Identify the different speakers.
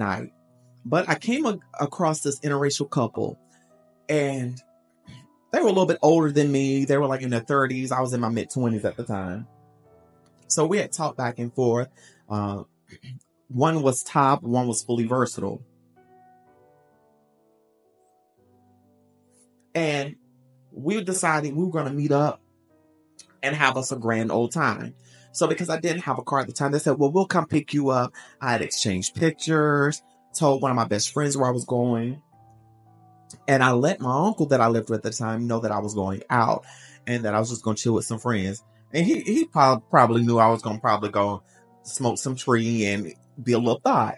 Speaker 1: night. But I came a- across this interracial couple and they were a little bit older than me. They were like in their 30s. I was in my mid 20s at the time. So we had talked back and forth. Uh, one was top, one was fully versatile. And we decided we were going to meet up and have us a grand old time. So because I didn't have a car at the time, they said, well, we'll come pick you up. I had exchanged pictures, told one of my best friends where I was going. And I let my uncle that I lived with at the time know that I was going out and that I was just going to chill with some friends. And he, he probably knew I was going to probably go smoke some tree and be a little thought.